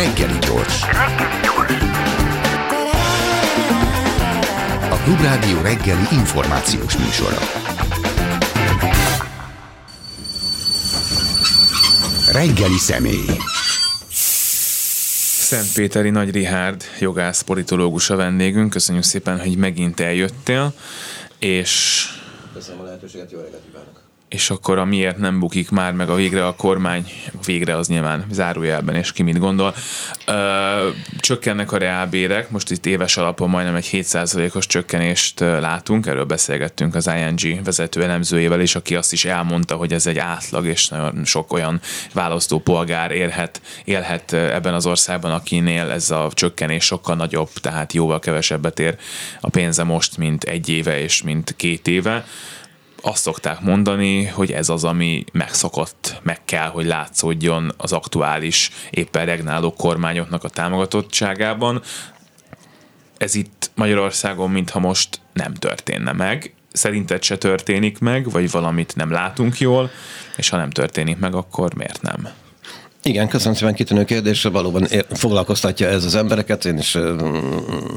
Reggeli gyors. A Klubrádió reggeli információs műsora. Reggeli személy. Szentpéteri Nagy Rihárd, jogász, politológus a vendégünk. Köszönjük szépen, hogy megint eljöttél, és... Köszönöm a lehetőséget, jó reggelt kívánok! És akkor a miért nem bukik már meg a végre a kormány, végre az nyilván zárójelben, és ki mit gondol. Ö, csökkennek a reálbérek, most itt éves alapon majdnem egy 7%-os csökkenést látunk, erről beszélgettünk az ING vezető elemzőjével, és aki azt is elmondta, hogy ez egy átlag, és nagyon sok olyan választópolgár élhet, élhet ebben az országban, akinél ez a csökkenés sokkal nagyobb, tehát jóval kevesebbet ér a pénze most, mint egy éve és mint két éve azt szokták mondani, hogy ez az, ami megszokott, meg kell, hogy látszódjon az aktuális, éppen regnáló kormányoknak a támogatottságában. Ez itt Magyarországon, mintha most nem történne meg. Szerinted se történik meg, vagy valamit nem látunk jól, és ha nem történik meg, akkor miért nem? Igen, köszönöm szépen kitűnő kérdésre, valóban foglalkoztatja ez az embereket, én is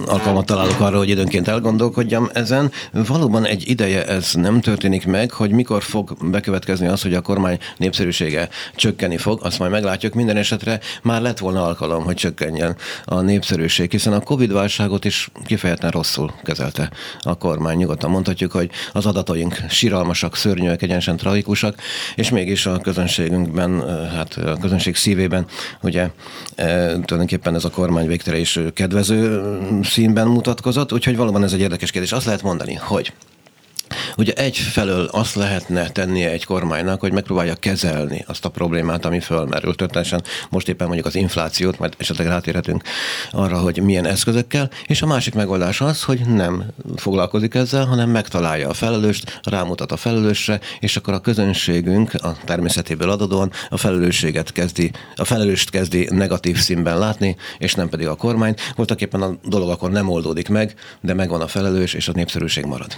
alkalmat találok arra, hogy időnként elgondolkodjam ezen. Valóban egy ideje ez nem történik meg, hogy mikor fog bekövetkezni az, hogy a kormány népszerűsége csökkenni fog, azt majd meglátjuk. Minden esetre már lett volna alkalom, hogy csökkenjen a népszerűség, hiszen a Covid-válságot is kifejezetten rosszul kezelte a kormány. Nyugodtan mondhatjuk, hogy az adataink siralmasak, szörnyűek, egyenesen tragikusak, és mégis a közönségünkben, hát a közönség közösség szívében, ugye e, tulajdonképpen ez a kormány végtére is kedvező színben mutatkozott, úgyhogy valóban ez egy érdekes kérdés. Azt lehet mondani, hogy Ugye egyfelől azt lehetne tennie egy kormánynak, hogy megpróbálja kezelni azt a problémát, ami fölmerült. Történetesen most éppen mondjuk az inflációt, majd esetleg rátérhetünk arra, hogy milyen eszközökkel, és a másik megoldás az, hogy nem foglalkozik ezzel, hanem megtalálja a felelőst, rámutat a felelősre, és akkor a közönségünk a természetéből adódóan a felelősséget kezdi, a felelőst kezdi negatív színben látni, és nem pedig a kormányt. Voltak éppen a dolog akkor nem oldódik meg, de megvan a felelős, és a népszerűség marad.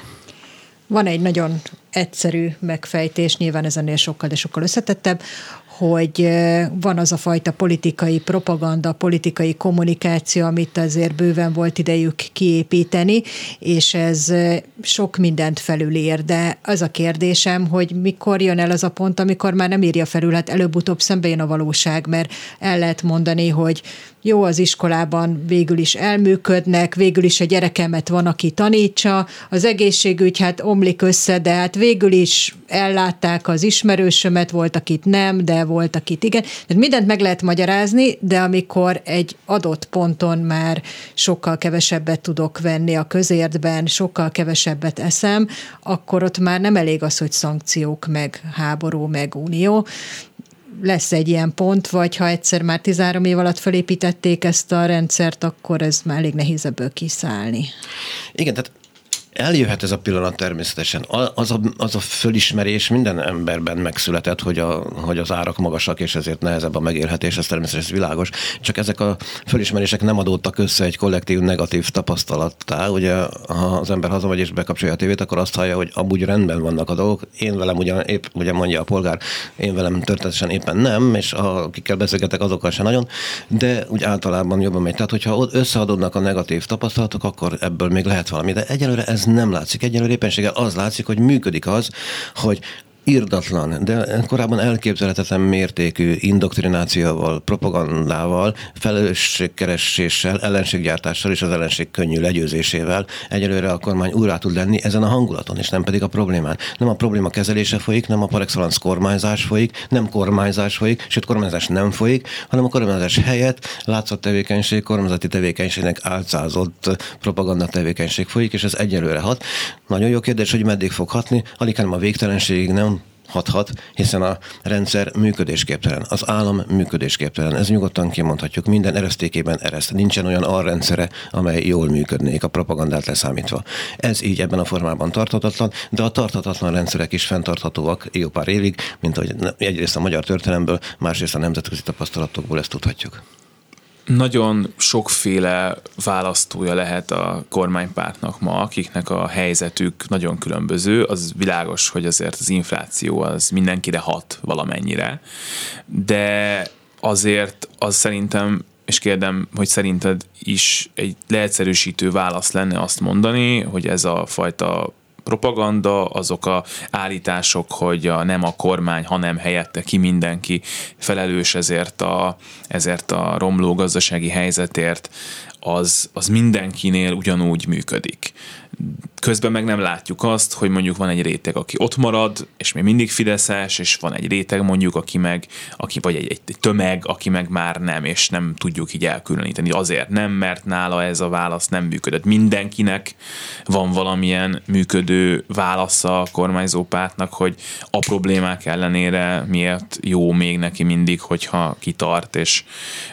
Van egy nagyon egyszerű megfejtés, nyilván ez ennél sokkal, de sokkal összetettebb, hogy van az a fajta politikai propaganda, politikai kommunikáció, amit azért bőven volt idejük kiépíteni, és ez sok mindent felülér, de az a kérdésem, hogy mikor jön el az a pont, amikor már nem írja felül, hát előbb-utóbb szembe jön a valóság, mert el lehet mondani, hogy jó, az iskolában végül is elműködnek, végül is a gyerekemet van, aki tanítsa, az egészségügy hát omlik össze, de hát végül is ellátták az ismerősömet, volt, akit nem, de volt, akit igen. Tehát mindent meg lehet magyarázni, de amikor egy adott ponton már sokkal kevesebbet tudok venni a közértben, sokkal kevesebbet eszem, akkor ott már nem elég az, hogy szankciók, meg háború, meg unió, lesz egy ilyen pont, vagy ha egyszer már 13 év alatt felépítették ezt a rendszert, akkor ez már elég nehéz ebből kiszállni. Igen, tehát Eljöhet ez a pillanat természetesen. Az a, az a fölismerés minden emberben megszületett, hogy, a, hogy az árak magasak, és ezért nehezebb a megélhetés, ez természetesen világos. Csak ezek a fölismerések nem adódtak össze egy kollektív negatív tapasztalattá. Ugye, ha az ember hazamegy és bekapcsolja a tévét, akkor azt hallja, hogy amúgy rendben vannak a dolgok. Én velem ugyan épp, ugye mondja a polgár, én velem történetesen éppen nem, és akikkel beszélgetek, azokkal sem nagyon, de úgy általában jobban megy. Tehát, hogyha összeadódnak a negatív tapasztalatok, akkor ebből még lehet valami. De egyelőre ez nem látszik. Egyelőre éppenséggel az látszik, hogy működik az, hogy irdatlan, de korábban elképzelhetetlen mértékű indoktrinációval, propagandával, felelősségkereséssel, ellenséggyártással és az ellenség könnyű legyőzésével egyelőre a kormány úrá tud lenni ezen a hangulaton, és nem pedig a problémán. Nem a probléma kezelése folyik, nem a par excellence kormányzás folyik, nem kormányzás folyik, sőt kormányzás nem folyik, hanem a kormányzás helyett látszott tevékenység, kormányzati tevékenységnek álcázott propaganda tevékenység folyik, és ez egyelőre hat. Nagyon jó kérdés, hogy meddig fog hatni, alig hanem a végtelenségig nem hathat, hiszen a rendszer működésképtelen, az állam működésképtelen. Ez nyugodtan kimondhatjuk, minden eresztékében ereszt. Nincsen olyan alrendszere, amely jól működnék, a propagandát leszámítva. Ez így ebben a formában tarthatatlan, de a tarthatatlan rendszerek is fenntarthatóak jó pár évig, mint hogy egyrészt a magyar történelemből, másrészt a nemzetközi tapasztalatokból ezt tudhatjuk nagyon sokféle választója lehet a kormánypártnak ma, akiknek a helyzetük nagyon különböző. Az világos, hogy azért az infláció az mindenkire hat valamennyire, de azért az szerintem és kérdem, hogy szerinted is egy leegyszerűsítő válasz lenne azt mondani, hogy ez a fajta propaganda, azok a állítások, hogy a, nem a kormány, hanem helyette ki mindenki felelős ezért a, ezért a romló gazdasági helyzetért, az, az mindenkinél ugyanúgy működik közben meg nem látjuk azt, hogy mondjuk van egy réteg, aki ott marad, és még mindig fideszes, és van egy réteg mondjuk, aki meg, aki, vagy egy, egy tömeg, aki meg már nem, és nem tudjuk így elkülöníteni. Azért nem, mert nála ez a válasz nem működött. Mindenkinek van valamilyen működő válasza a kormányzó pártnak, hogy a problémák ellenére miért jó még neki mindig, hogyha kitart, és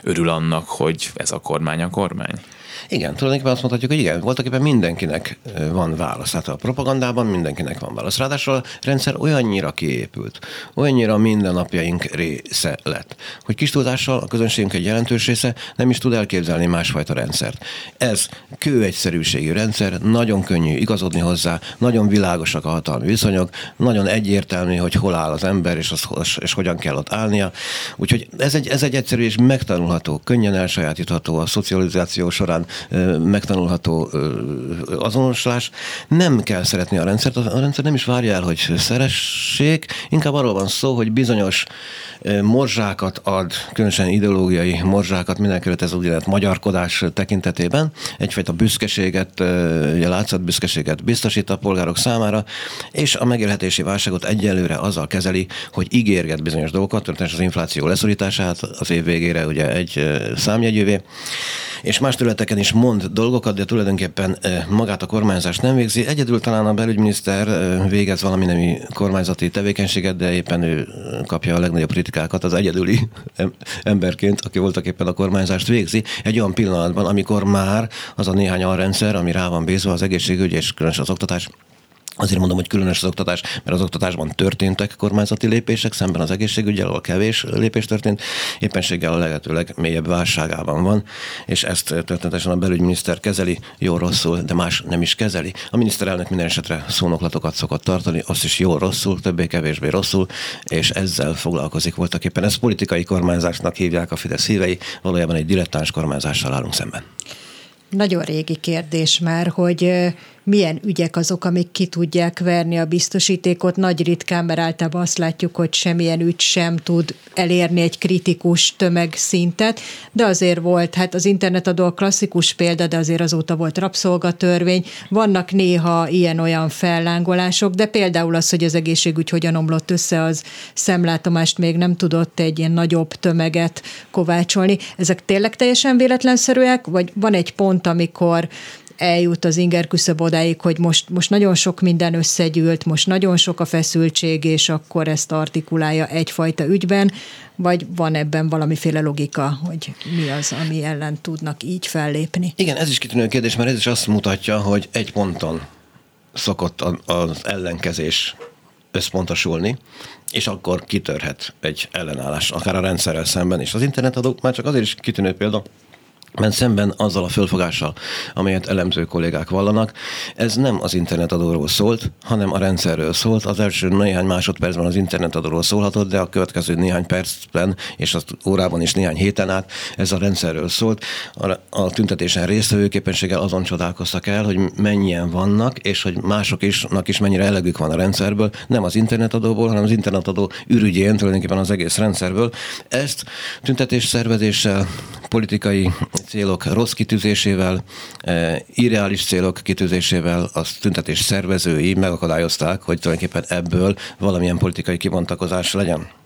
örül annak, hogy ez a kormány a kormány. Igen, tulajdonképpen azt mondhatjuk, hogy igen, voltak éppen mindenkinek van válasz. Hát a propagandában mindenkinek van válasz. Ráadásul a rendszer olyannyira kiépült, olyannyira mindennapjaink része lett, hogy kis tudással a közönségünk egy jelentős része nem is tud elképzelni másfajta rendszert. Ez kőegyszerűségű rendszer, nagyon könnyű igazodni hozzá, nagyon világosak a hatalmi viszonyok, nagyon egyértelmű, hogy hol áll az ember, és, az, és hogyan kell ott állnia. Úgyhogy ez egy, ez egy egyszerű és megtanulható, könnyen elsajátítható a szocializáció során megtanulható azonosulás. Nem kell szeretni a rendszert, a rendszer nem is várja el, hogy szeressék, inkább arról van szó, hogy bizonyos morzsákat ad, különösen ideológiai morzsákat, mindenkelőtt ez úgynevezett magyarkodás tekintetében, egyfajta büszkeséget, látszat büszkeséget biztosít a polgárok számára, és a megélhetési válságot egyelőre azzal kezeli, hogy ígérget bizonyos dolgokat, történetesen az infláció leszorítását az év végére ugye egy számjegyővé, és más területeken is mond dolgokat, de tulajdonképpen magát a kormányzást nem végzi. Egyedül talán a belügyminiszter végez valami nemi kormányzati tevékenységet, de éppen ő kapja a legnagyobb kritikákat az egyedüli emberként, aki voltak éppen a kormányzást végzi, egy olyan pillanatban, amikor már az a néhány alrendszer, ami rá van bízva az egészségügy és különösen az oktatás, Azért mondom, hogy különös az oktatás, mert az oktatásban történtek kormányzati lépések, szemben az egészségügyel, ahol kevés lépés történt, éppenséggel a lehetőleg mélyebb válságában van, és ezt történetesen a belügyminiszter kezeli, jó rosszul, de más nem is kezeli. A miniszterelnök minden esetre szónoklatokat szokott tartani, azt is jó rosszul, többé-kevésbé rosszul, és ezzel foglalkozik voltak éppen. Ezt politikai kormányzásnak hívják a Fidesz hívei, valójában egy dilettáns kormányzással állunk szemben. Nagyon régi kérdés már, hogy milyen ügyek azok, amik ki tudják verni a biztosítékot. Nagy ritkán, mert általában azt látjuk, hogy semmilyen ügy sem tud elérni egy kritikus tömegszintet, de azért volt, hát az internetadó a klasszikus példa, de azért azóta volt rabszolgatörvény, vannak néha ilyen-olyan fellángolások, de például az, hogy az egészségügy hogyan omlott össze, az szemlátomást még nem tudott egy ilyen nagyobb tömeget kovácsolni. Ezek tényleg teljesen véletlenszerűek, vagy van egy pont, amikor eljut az inger küszöb odáig, hogy most, most nagyon sok minden összegyűlt, most nagyon sok a feszültség, és akkor ezt artikulálja egyfajta ügyben, vagy van ebben valamiféle logika, hogy mi az, ami ellen tudnak így fellépni? Igen, ez is kitűnő kérdés, mert ez is azt mutatja, hogy egy ponton szokott az ellenkezés összpontosulni, és akkor kitörhet egy ellenállás, akár a rendszerrel szemben is. Az internetadók már csak azért is kitűnő példa, mert szemben azzal a fölfogással, amelyet elemző kollégák vallanak, ez nem az internetadóról szólt, hanem a rendszerről szólt. Az első néhány másodpercben az internetadóról szólhatott, de a következő néhány percben és az órában is néhány héten át ez a rendszerről szólt. A, a tüntetésen résztvevő képességgel azon csodálkoztak el, hogy mennyien vannak, és hogy mások isnak is mennyire elegük van a rendszerből, nem az internetadóból, hanem az internetadó ürügyén, tulajdonképpen az egész rendszerből. Ezt tüntetés szervezéssel, politikai célok rossz kitűzésével, eh, irreális célok kitűzésével a tüntetés szervezői megakadályozták, hogy tulajdonképpen ebből valamilyen politikai kibontakozás legyen.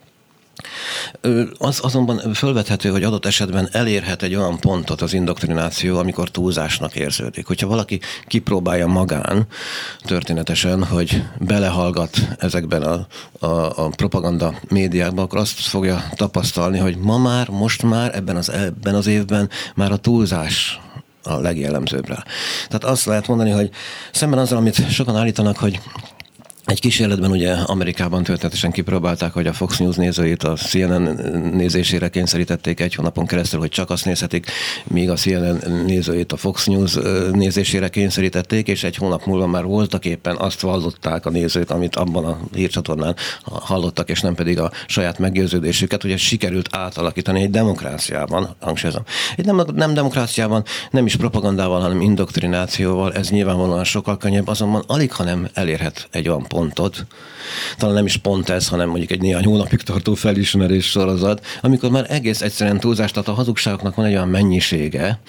Az azonban fölvethető, hogy adott esetben elérhet egy olyan pontot az indoktrináció, amikor túlzásnak érződik. Hogyha valaki kipróbálja magán történetesen, hogy belehallgat ezekben a, a, a propaganda médiákban, akkor azt fogja tapasztalni, hogy ma már, most már ebben az, ebben az évben már a túlzás a legjellemzőbb rá. Tehát azt lehet mondani, hogy szemben azzal, amit sokan állítanak, hogy Egy kísérletben ugye Amerikában történetesen kipróbálták, hogy a Fox News nézőit a CNN nézésére kényszerítették egy hónapon keresztül, hogy csak azt nézhetik, míg a CNN nézőit a Fox News nézésére kényszerítették, és egy hónap múlva már voltak éppen azt vallották a nézők, amit abban a hírcsatornán hallottak, és nem pedig a saját meggyőződésüket, hogy ez sikerült átalakítani egy demokráciában, hangsúlyozom. Egy nem, nem demokráciában, nem is propagandával, hanem indoktrinációval, ez nyilvánvalóan sokkal könnyebb, azonban alig, ha nem elérhet egy olyan pontot, talán nem is pont ez, hanem mondjuk egy néhány hónapig tartó felismerés sorozat, amikor már egész egyszerűen túlzás, tehát a hazugságoknak van egy olyan mennyisége.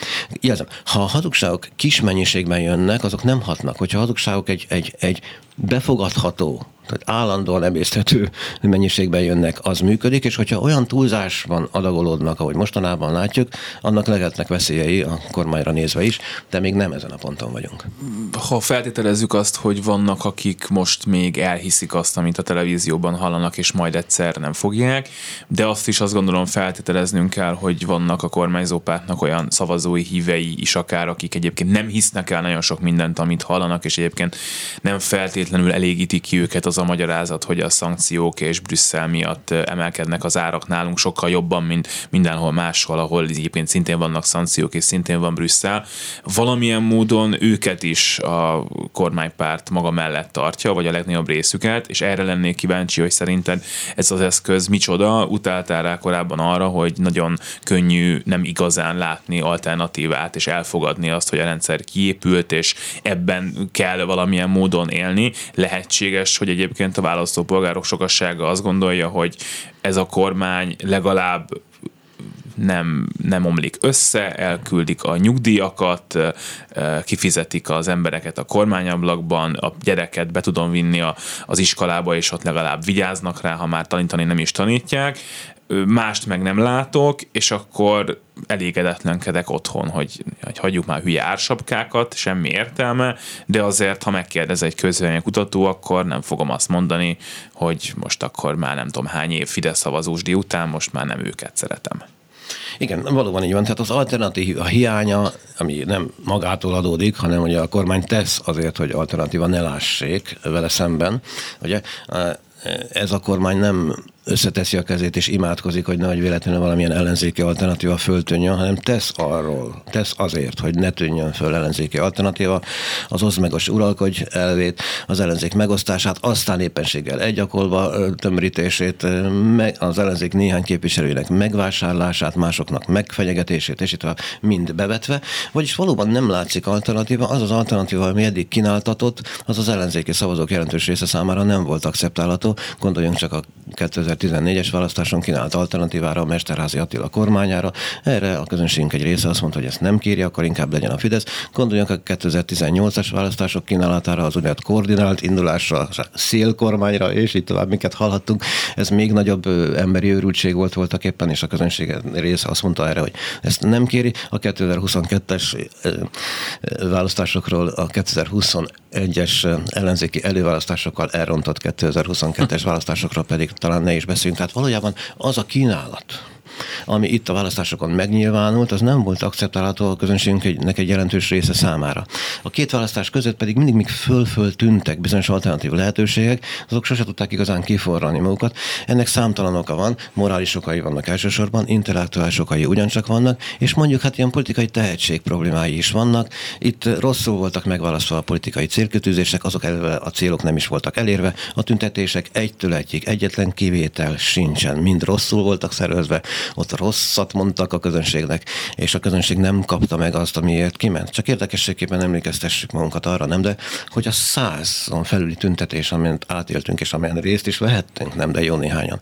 Jelzem, ha a hazugságok kis mennyiségben jönnek, azok nem hatnak. Hogyha a hazugságok egy, egy, egy befogadható tehát állandóan emészthető mennyiségben jönnek, az működik, és hogyha olyan túlzásban adagolódnak, ahogy mostanában látjuk, annak lehetnek veszélyei a kormányra nézve is, de még nem ezen a ponton vagyunk. Ha feltételezzük azt, hogy vannak, akik most még elhiszik azt, amit a televízióban hallanak, és majd egyszer nem fogják, de azt is azt gondolom feltételeznünk kell, hogy vannak a kormányzó pártnak olyan szavazói hívei is akár, akik egyébként nem hisznek el nagyon sok mindent, amit hallanak, és egyébként nem feltétlenül elégítik ki őket az a magyarázat, hogy a szankciók és Brüsszel miatt emelkednek az árak nálunk sokkal jobban, mint mindenhol máshol, ahol egyébként szintén vannak szankciók és szintén van Brüsszel. Valamilyen módon őket is a kormánypárt maga mellett tartja, vagy a legnagyobb részüket, és erre lennék kíváncsi, hogy szerinted ez az eszköz micsoda, utáltál rá korábban arra, hogy nagyon könnyű nem igazán látni alternatívát, és elfogadni azt, hogy a rendszer kiépült, és ebben kell valamilyen módon élni. Lehetséges, hogy egy egyébként a választópolgárok sokassága azt gondolja, hogy ez a kormány legalább nem, nem omlik össze, elküldik a nyugdíjakat, kifizetik az embereket a kormányablakban, a gyereket be tudom vinni a, az iskolába, és ott legalább vigyáznak rá, ha már tanítani nem is tanítják, mást meg nem látok, és akkor elégedetlenkedek otthon, hogy, hogy hagyjuk már hülye ársapkákat, semmi értelme, de azért, ha megkérdez egy kutató, akkor nem fogom azt mondani, hogy most akkor már nem tudom hány év Fidesz szavazósdi után, most már nem őket szeretem. Igen, valóban így van. Tehát az alternatív, a hiánya, ami nem magától adódik, hanem hogy a kormány tesz azért, hogy alternatíva ne lássék vele szemben. Ugye ez a kormány nem összeteszi a kezét és imádkozik, hogy nehogy véletlenül valamilyen ellenzéki alternatíva föltűnjön, hanem tesz arról, tesz azért, hogy ne tűnjön föl ellenzéki alternatíva, az oszd meg az uralkodj elvét, az ellenzék megosztását, aztán éppenséggel egyakolva tömörítését, az ellenzék néhány képviselőnek megvásárlását, másoknak megfenyegetését, és itt mind bevetve, vagyis valóban nem látszik alternatíva, az az alternatíva, ami eddig kínáltatott, az az ellenzéki szavazók jelentős része számára nem volt akceptálható. Gondoljunk csak a 2000 2014-es választáson kínált alternatívára, a Mesterházi Attila kormányára. Erre a közönségünk egy része azt mondta, hogy ezt nem kéri, akkor inkább legyen a Fidesz. Gondoljunk a 2018-as választások kínálatára, az úgynevezett koordinált indulásra, szélkormányra, és így tovább, miket hallhattunk. Ez még nagyobb emberi őrültség volt voltak éppen, és a közönség része azt mondta erre, hogy ezt nem kéri. A 2022-es választásokról a 2021-es ellenzéki előválasztásokkal elrontott 2022-es választásokról pedig talán ne is beszéljünk. Tehát valójában az a kínálat, ami itt a választásokon megnyilvánult, az nem volt akceptálható a közönségünknek egy jelentős része számára. A két választás között pedig mindig még föl-föl tűntek bizonyos alternatív lehetőségek, azok sose tudták igazán kiforrani magukat. Ennek számtalan oka van, morális okai vannak elsősorban, intellektuális okai ugyancsak vannak, és mondjuk hát ilyen politikai tehetség problémái is vannak. Itt rosszul voltak megválasztva a politikai célkötőzések, azok elve a célok nem is voltak elérve, a tüntetések egytől egyik egyetlen kivétel sincsen, mind rosszul voltak szervezve, ott rosszat mondtak a közönségnek, és a közönség nem kapta meg azt, amiért kiment. Csak érdekességképpen emlékeztessük magunkat arra, nem, de hogy a százon felüli tüntetés, amint átéltünk, és amelyen részt is vehettünk, nem, de jó néhányan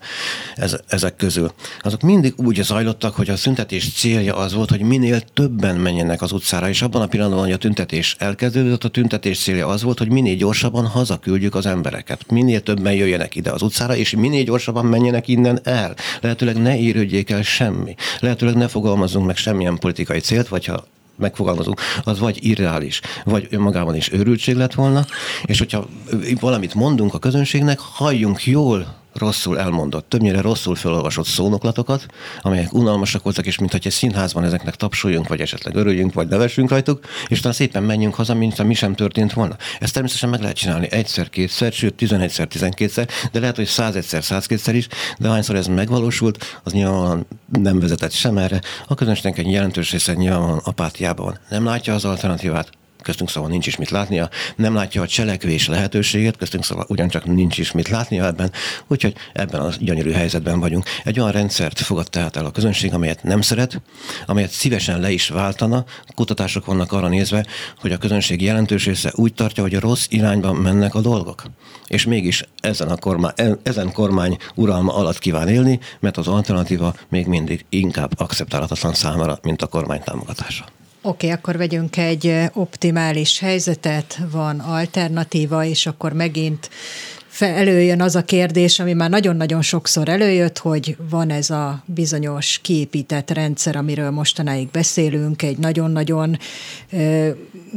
ez, ezek közül, azok mindig úgy zajlottak, hogy a tüntetés célja az volt, hogy minél többen menjenek az utcára, és abban a pillanatban, hogy a tüntetés elkezdődött, a tüntetés célja az volt, hogy minél gyorsabban hazaküldjük az embereket. Minél többen jöjjenek ide az utcára, és minél gyorsabban menjenek innen el. Lehetőleg ne érődjék el semmi. Lehetőleg ne fogalmazzunk meg semmilyen politikai célt, vagy ha megfogalmazunk, az vagy irreális, vagy önmagában is őrültség lett volna, és hogyha valamit mondunk a közönségnek, halljunk jól rosszul elmondott, többnyire rosszul felolvasott szónoklatokat, amelyek unalmasak voltak, és mintha egy színházban ezeknek tapsoljunk, vagy esetleg örüljünk, vagy nevessünk rajtuk, és utána szépen menjünk haza, mint mi sem történt volna. Ezt természetesen meg lehet csinálni egyszer, kétszer, sőt, 11-szer, 12-szer, de lehet, hogy 101-szer, 102-szer is, de hányszor ez megvalósult, az nyilván nem vezetett sem erre. A közönségnek egy jelentős része nyilván apátiában nem látja az alternatívát, köztünk szóval nincs is mit látnia, nem látja a cselekvés lehetőséget, köztünk szóval ugyancsak nincs is mit látnia ebben, úgyhogy ebben a gyönyörű helyzetben vagyunk. Egy olyan rendszert fogad tehát el a közönség, amelyet nem szeret, amelyet szívesen le is váltana. Kutatások vannak arra nézve, hogy a közönség jelentős része úgy tartja, hogy a rossz irányban mennek a dolgok. És mégis ezen, a kormány, e- ezen kormány uralma alatt kíván élni, mert az alternatíva még mindig inkább akceptálhatatlan számára, mint a kormány támogatása. Oké, okay, akkor vegyünk egy optimális helyzetet, van alternatíva, és akkor megint előjön az a kérdés, ami már nagyon-nagyon sokszor előjött, hogy van ez a bizonyos kiépített rendszer, amiről mostanáig beszélünk, egy nagyon-nagyon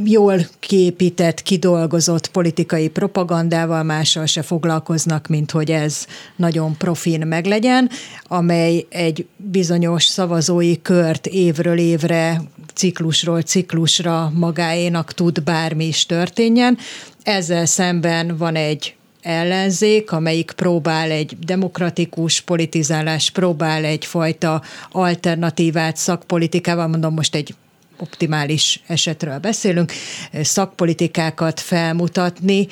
jól kiépített, kidolgozott politikai propagandával, mással se foglalkoznak, mint hogy ez nagyon profin meglegyen, amely egy bizonyos szavazói kört évről évre, ciklusról ciklusra magáénak tud bármi is történjen. Ezzel szemben van egy ellenzék, amelyik próbál egy demokratikus politizálás, próbál egyfajta alternatívát szakpolitikával, mondom most egy optimális esetről beszélünk, szakpolitikákat felmutatni,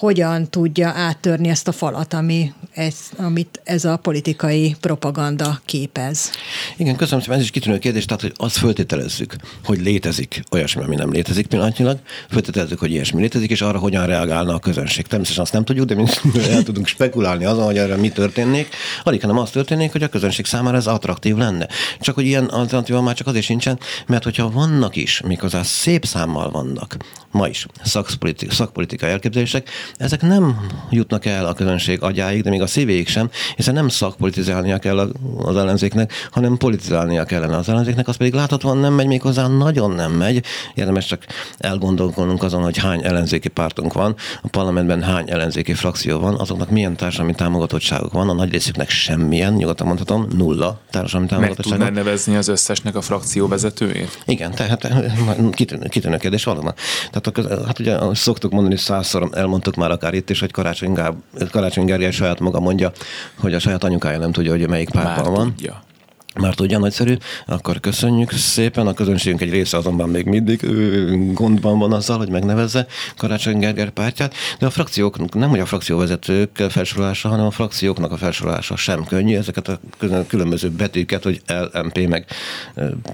hogyan tudja áttörni ezt a falat, ami ez, amit ez a politikai propaganda képez. Igen, köszönöm szépen, ez is kitűnő kérdés, tehát hogy azt föltételezzük, hogy létezik olyasmi, ami nem létezik pillanatnyilag, föltételezzük, hogy ilyesmi létezik, és arra hogyan reagálna a közönség. Természetesen azt nem tudjuk, de mi el tudunk spekulálni azon, hogy erre mi történnék. Alig, hanem az történik, hogy a közönség számára ez attraktív lenne. Csak hogy ilyen alternatíva már csak azért sincsen, mert hogyha vannak is, méghozzá szép számmal vannak, ma is szakpolitikai elképzelések, ezek nem jutnak el a közönség agyáig, de még a szívéig sem, hiszen nem szakpolitizálnia kell az ellenzéknek, hanem politizálnia kellene az ellenzéknek, az pedig láthatóan nem megy, méghozzá nagyon nem megy. Érdemes csak elgondolkodnunk azon, hogy hány ellenzéki pártunk van, a parlamentben hány ellenzéki frakció van, azoknak milyen társadalmi támogatottságok van, a nagy részüknek semmilyen, nyugodtan mondhatom, nulla társadalmi támogatottság. Meg nevezni az összesnek a frakció vezetőjét? Igen, tehát kitűnő, kitűnő kérdés valóban. Tehát a, hát ugye szoktuk mondani, százszor elmondtuk már akár itt is, hogy Karácsony, Gáb, Karácsony Gergely saját maga mondja, hogy a saját anyukája nem tudja, hogy melyik pártban van. Tudja. Már tudja, nagyszerű, akkor köszönjük szépen. A közönségünk egy része azonban még mindig gondban van azzal, hogy megnevezze Karácsony Gerger pártját, de a frakciók, nem hogy a frakcióvezetők felsorolása, hanem a frakcióknak a felsorolása sem könnyű. Ezeket a különböző betűket, hogy LMP meg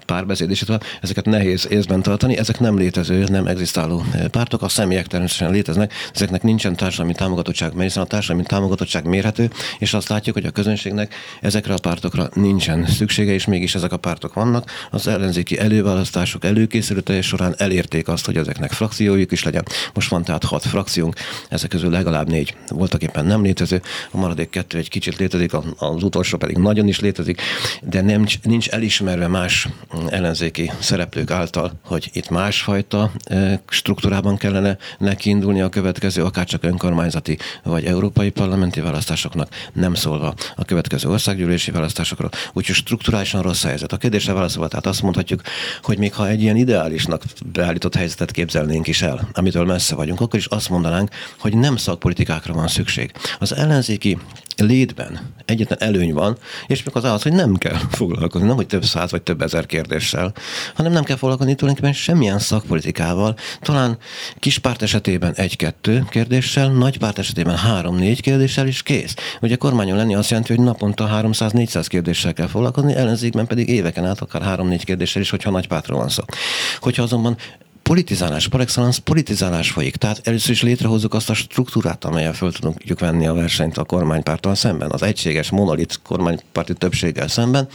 párbeszéd, és ezeket nehéz észben tartani. Ezek nem létező, nem egzisztáló pártok. A személyek természetesen léteznek, ezeknek nincsen társadalmi támogatottság, mert hiszen a társadalmi támogatottság mérhető, és azt látjuk, hogy a közönségnek ezekre a pártokra nincsen szükség szüksége, és mégis ezek a pártok vannak. Az ellenzéki előválasztások előkészülete során elérték azt, hogy ezeknek frakciójuk is legyen. Most van tehát hat frakciónk, ezek közül legalább négy voltak éppen nem létező, a maradék kettő egy kicsit létezik, az utolsó pedig nagyon is létezik, de nem, nincs elismerve más ellenzéki szereplők által, hogy itt másfajta e, struktúrában kellene nekiindulni a következő, akár csak önkormányzati vagy európai parlamenti választásoknak, nem szólva a következő országgyűlési választásokról. Úgyhogy strukturálisan rossz helyzet. A kérdésre válaszolva, tehát azt mondhatjuk, hogy még ha egy ilyen ideálisnak beállított helyzetet képzelnénk is el, amitől messze vagyunk, akkor is azt mondanánk, hogy nem szakpolitikákra van szükség. Az ellenzéki létben egyetlen előny van, és még az az, hogy nem kell foglalkozni, nem hogy több száz vagy több ezer kérdéssel, hanem nem kell foglalkozni tulajdonképpen semmilyen szakpolitikával. Talán kis párt esetében egy-kettő kérdéssel, nagy párt esetében három-négy kérdéssel is kész. Ugye kormányon lenni azt jelenti, hogy naponta 300-400 kérdéssel kell foglalkozni, ellenzékben pedig éveken át akár három-négy kérdéssel is, hogyha nagy pártról van szó. Hogyha azonban politizálás, par excellence politizálás folyik. Tehát először is létrehozzuk azt a struktúrát, amelyen föl tudjuk venni a versenyt a kormánypárttal szemben, az egységes monolit kormánypárti többséggel szemben,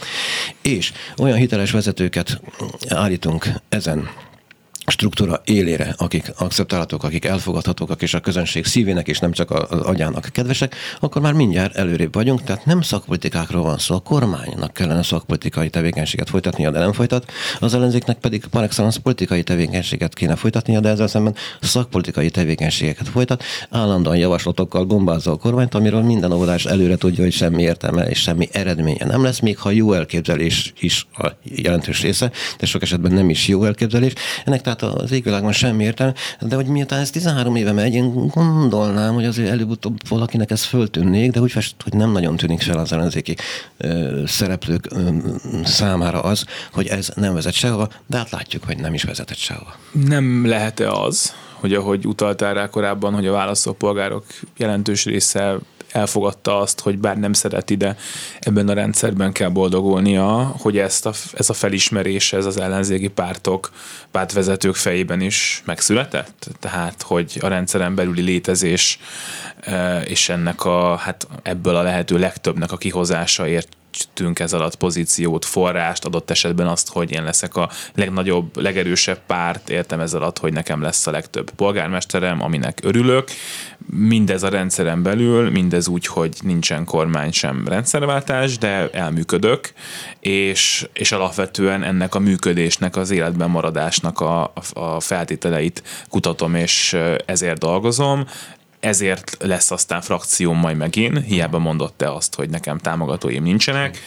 és olyan hiteles vezetőket állítunk ezen struktúra élére, akik akceptálhatók, akik elfogadhatók, és a közönség szívének és nem csak az agyának kedvesek, akkor már mindjárt előrébb vagyunk, tehát nem szakpolitikákról van szó, a kormánynak kellene szakpolitikai tevékenységet folytatnia, de nem folytat, az ellenzéknek pedig par excellence politikai tevékenységet kéne folytatnia, de ezzel szemben szakpolitikai tevékenységeket folytat, állandóan javaslatokkal bombázza a kormányt, amiről minden óvodás előre tudja, hogy semmi értelme és semmi eredménye nem lesz, még ha jó elképzelés is a jelentős része, de sok esetben nem is jó elképzelés. Ennek tehát az égvilágban semmi értelme, de hogy miután ez 13 éve megy, én gondolnám, hogy azért előbb-utóbb valakinek ez föltűnnék, de úgy fest, hogy nem nagyon tűnik fel az ellenzéki ö, szereplők ö, számára az, hogy ez nem vezet sehova, de hát látjuk, hogy nem is vezetett sehova. Nem lehet-e az, hogy ahogy utaltál rá korábban, hogy a választópolgárok jelentős része elfogadta azt, hogy bár nem szereti, de ebben a rendszerben kell boldogulnia, hogy ezt a, ez a felismerés, ez az ellenzéki pártok, pártvezetők fejében is megszületett? Tehát, hogy a rendszeren belüli létezés e, és ennek a, hát ebből a lehető legtöbbnek a kihozása ért tünk ez alatt pozíciót, forrást, adott esetben azt, hogy én leszek a legnagyobb, legerősebb párt, értem ez alatt, hogy nekem lesz a legtöbb polgármesterem, aminek örülök. Mindez a rendszeren belül, mindez úgy, hogy nincsen kormány sem rendszerváltás, de elműködök, és, és alapvetően ennek a működésnek, az életben maradásnak a, a feltételeit kutatom, és ezért dolgozom ezért lesz aztán frakcióm majd megint, hiába mondott te azt, hogy nekem támogatóim nincsenek,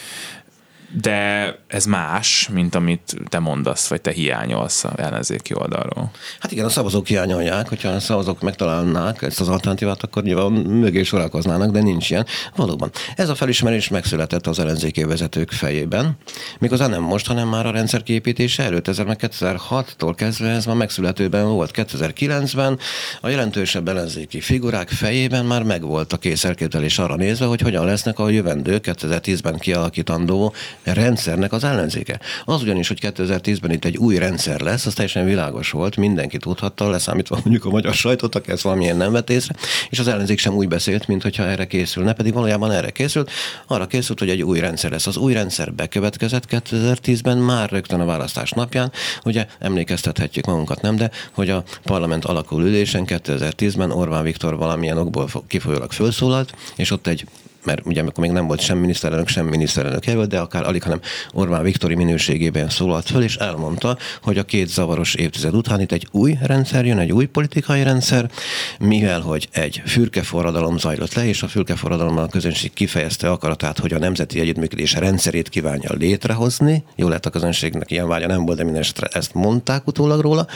de ez más, mint amit te mondasz, vagy te hiányolsz a ellenzéki oldalról. Hát igen, a szavazók hiányolják, hogyha a szavazók megtalálnák ezt az alternatívát, akkor nyilván mögé sorakoznának, de nincs ilyen. Valóban. Ez a felismerés megszületett az ellenzéki vezetők fejében, méghozzá nem most, hanem már a rendszer kiépítése előtt. Ez 2006-tól kezdve ez már megszületőben volt. 2009-ben a jelentősebb ellenzéki figurák fejében már megvolt a kész elképzelés arra nézve, hogy hogyan lesznek a jövendő 2010-ben kialakítandó rendszernek az ellenzéke. Az ugyanis, hogy 2010-ben itt egy új rendszer lesz, az teljesen világos volt, mindenki tudhatta, leszámítva mondjuk a magyar sajtot, aki ezt valamilyen nem vett észre, és az ellenzék sem úgy beszélt, mint hogyha erre készülne, pedig valójában erre készült, arra készült, hogy egy új rendszer lesz. Az új rendszer bekövetkezett 2010-ben már rögtön a választás napján, ugye emlékeztethetjük magunkat, nem, de hogy a parlament alakul ülésen 2010-ben Orbán Viktor valamilyen okból kifolyólag felszólalt, és ott egy mert ugye amikor még nem volt sem miniszterelnök, sem miniszterelnök jelölt, de akár alig, hanem Orbán Viktori minőségében szólalt föl, és elmondta, hogy a két zavaros évtized után itt egy új rendszer jön, egy új politikai rendszer, mivel hogy egy fürkeforradalom zajlott le, és a fürkeforradalommal a közönség kifejezte akaratát, hogy a nemzeti együttműködés rendszerét kívánja létrehozni. Jó lett a közönségnek ilyen vágya nem volt, de minden ezt mondták utólag róla,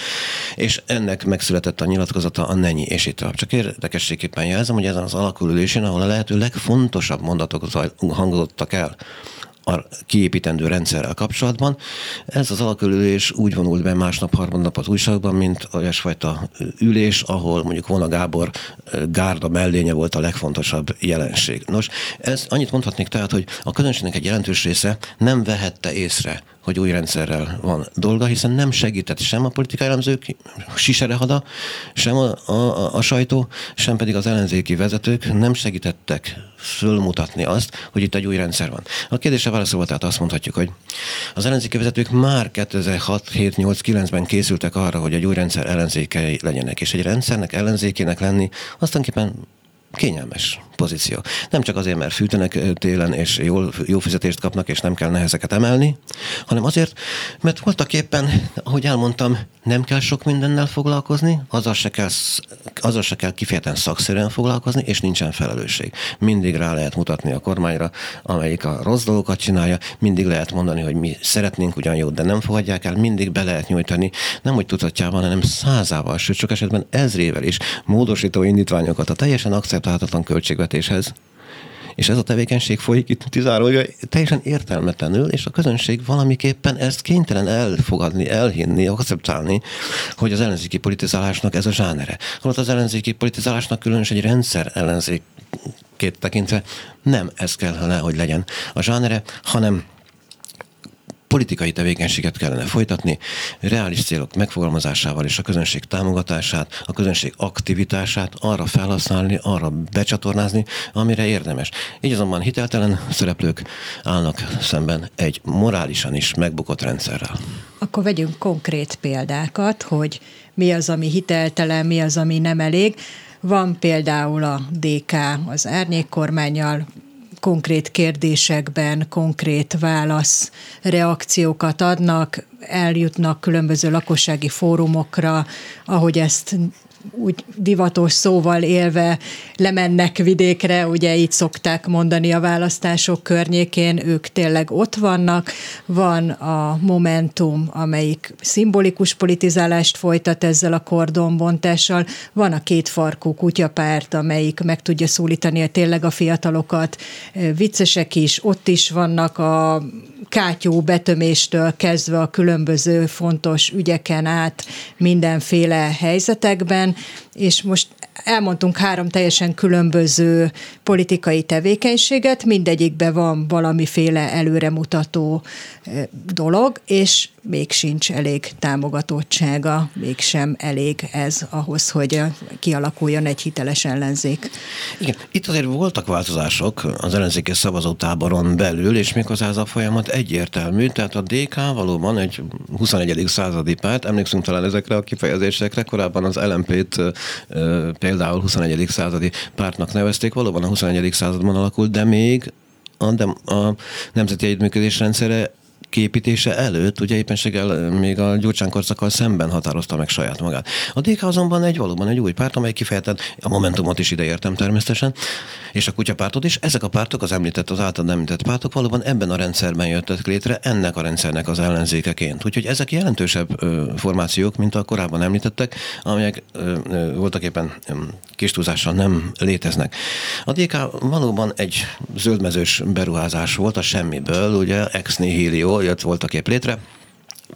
és ennek megszületett a nyilatkozata a Nenyi, és itt Csak érdekességképpen jelzem, hogy ezen az alakulülésén, ahol a lehető legfontosabb fontosabb mondatok hangzottak el a kiépítendő rendszerrel kapcsolatban. Ez az alakülés úgy vonult be másnap, harmadnap az újságban, mint olyasfajta ülés, ahol mondjuk Vona Gábor gárda mellénye volt a legfontosabb jelenség. Nos, ez annyit mondhatnék tehát, hogy a közönségnek egy jelentős része nem vehette észre, hogy új rendszerrel van dolga, hiszen nem segített sem a politikai elemzők, siserehada, sem a, a, a sajtó, sem pedig az ellenzéki vezetők nem segítettek fölmutatni azt, hogy itt egy új rendszer van. A kérdésre válaszolva tehát azt mondhatjuk, hogy az ellenzéki vezetők már 2006, 7, 8, 9-ben készültek arra, hogy egy új rendszer ellenzékei legyenek, és egy rendszernek ellenzékének lenni aztán kényelmes pozíció. Nem csak azért, mert fűtenek télen, és jól, jó fizetést kapnak, és nem kell nehezeket emelni, hanem azért, mert voltak éppen, ahogy elmondtam, nem kell sok mindennel foglalkozni, azzal se kell, azzal se kell kifejezetten szakszerűen foglalkozni, és nincsen felelősség. Mindig rá lehet mutatni a kormányra, amelyik a rossz dolgokat csinálja, mindig lehet mondani, hogy mi szeretnénk ugyan jót, de nem fogadják el, mindig be lehet nyújtani, nem hogy tudatjában, hanem százával, sőt sok esetben ezrével is módosító indítványokat a teljesen akceptálhatatlan költségvetéshez, és ez a tevékenység folyik itt tizárója teljesen értelmetlenül, és a közönség valamiképpen ezt kénytelen elfogadni, elhinni, akceptálni, hogy az ellenzéki politizálásnak ez a zsánere. Holott az ellenzéki politizálásnak különös egy rendszer ellenzékét tekintve nem ez kellene, hogy legyen a zsánere, hanem politikai tevékenységet kellene folytatni, reális célok megfogalmazásával és a közönség támogatását, a közönség aktivitását arra felhasználni, arra becsatornázni, amire érdemes. Így azonban hiteltelen szereplők állnak szemben egy morálisan is megbukott rendszerrel. Akkor vegyünk konkrét példákat, hogy mi az, ami hiteltelen, mi az, ami nem elég. Van például a DK az árnyékkormányjal konkrét kérdésekben konkrét válasz, reakciókat adnak, eljutnak különböző lakossági fórumokra, ahogy ezt úgy divatos szóval élve lemennek vidékre, ugye így szokták mondani a választások környékén, ők tényleg ott vannak. Van a Momentum, amelyik szimbolikus politizálást folytat ezzel a kordonbontással, van a két farkú kutyapárt, amelyik meg tudja szólítani a tényleg a fiatalokat, viccesek is, ott is vannak a kátyú betöméstől kezdve a különböző fontos ügyeken át mindenféle helyzetekben, és most elmondtunk három teljesen különböző politikai tevékenységet, mindegyikben van valamiféle előremutató eh, dolog, és még sincs elég támogatottsága, mégsem elég ez ahhoz, hogy kialakuljon egy hiteles ellenzék. Igen, itt azért voltak változások az ellenzéki szavazótáboron belül, és méghozzá ez a folyamat egyértelmű, tehát a DK valóban egy 21. századi párt, emlékszünk talán ezekre a kifejezésekre, korábban az LMP-t például 21. századi pártnak nevezték, valóban a 21. században alakult, de még a, de a nemzeti együttműködés rendszere képítése előtt, ugye éppenséggel még a Gyurcsán korszakkal szemben határozta meg saját magát. A DK azonban egy valóban egy új párt, amely kifejezetten a Momentumot is ideértem természetesen, és a kutyapártot is. Ezek a pártok, az említett, az által említett pártok valóban ebben a rendszerben jöttek létre, ennek a rendszernek az ellenzékeként. Úgyhogy ezek jelentősebb ö, formációk, mint a korábban említettek, amelyek ö, ö, voltak éppen kis túlzással nem léteznek. A DK valóban egy zöldmezős beruházás volt a semmiből, ugye ex nihilio jött volt a kép létre,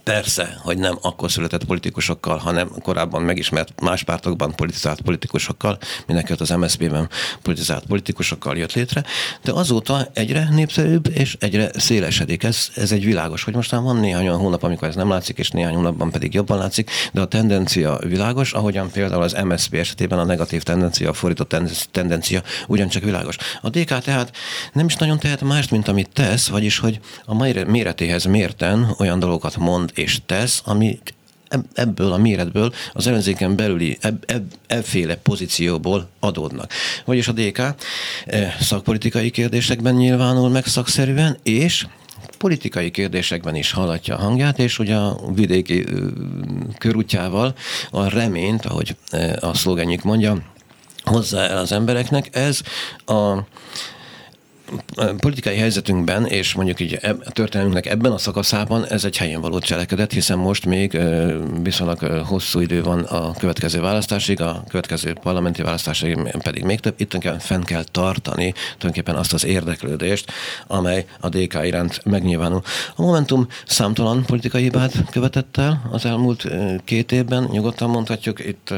Persze, hogy nem akkor született politikusokkal, hanem korábban megismert más pártokban politizált politikusokkal, mindenki az MSZP-ben politizált politikusokkal jött létre, de azóta egyre népszerűbb és egyre szélesedik. Ez, ez egy világos, hogy most van néhány olyan hónap, amikor ez nem látszik, és néhány hónapban pedig jobban látszik, de a tendencia világos, ahogyan például az MSZP esetében a negatív tendencia, a fordított tendencia ugyancsak világos. A DK tehát nem is nagyon tehet mást, mint amit tesz, vagyis hogy a méretéhez mérten olyan dolgokat mond, és tesz, ami ebből a méretből az ellenzéken belüli ebb, ebb, ebbféle pozícióból adódnak. Vagyis a DK e, szakpolitikai kérdésekben nyilvánul meg szakszerűen, és politikai kérdésekben is hallatja a hangját, és ugye a vidéki körútjával a reményt, ahogy e, a szlogenjük mondja, hozzá el az embereknek. Ez a politikai helyzetünkben, és mondjuk így a történelmünknek ebben a szakaszában ez egy helyen való cselekedet, hiszen most még viszonylag hosszú idő van a következő választásig, a következő parlamenti választásig pedig még több. Itt fenn kell tartani tulajdonképpen azt az érdeklődést, amely a DK iránt megnyilvánul. A Momentum számtalan politikai hibát követett el az elmúlt két évben, nyugodtan mondhatjuk, itt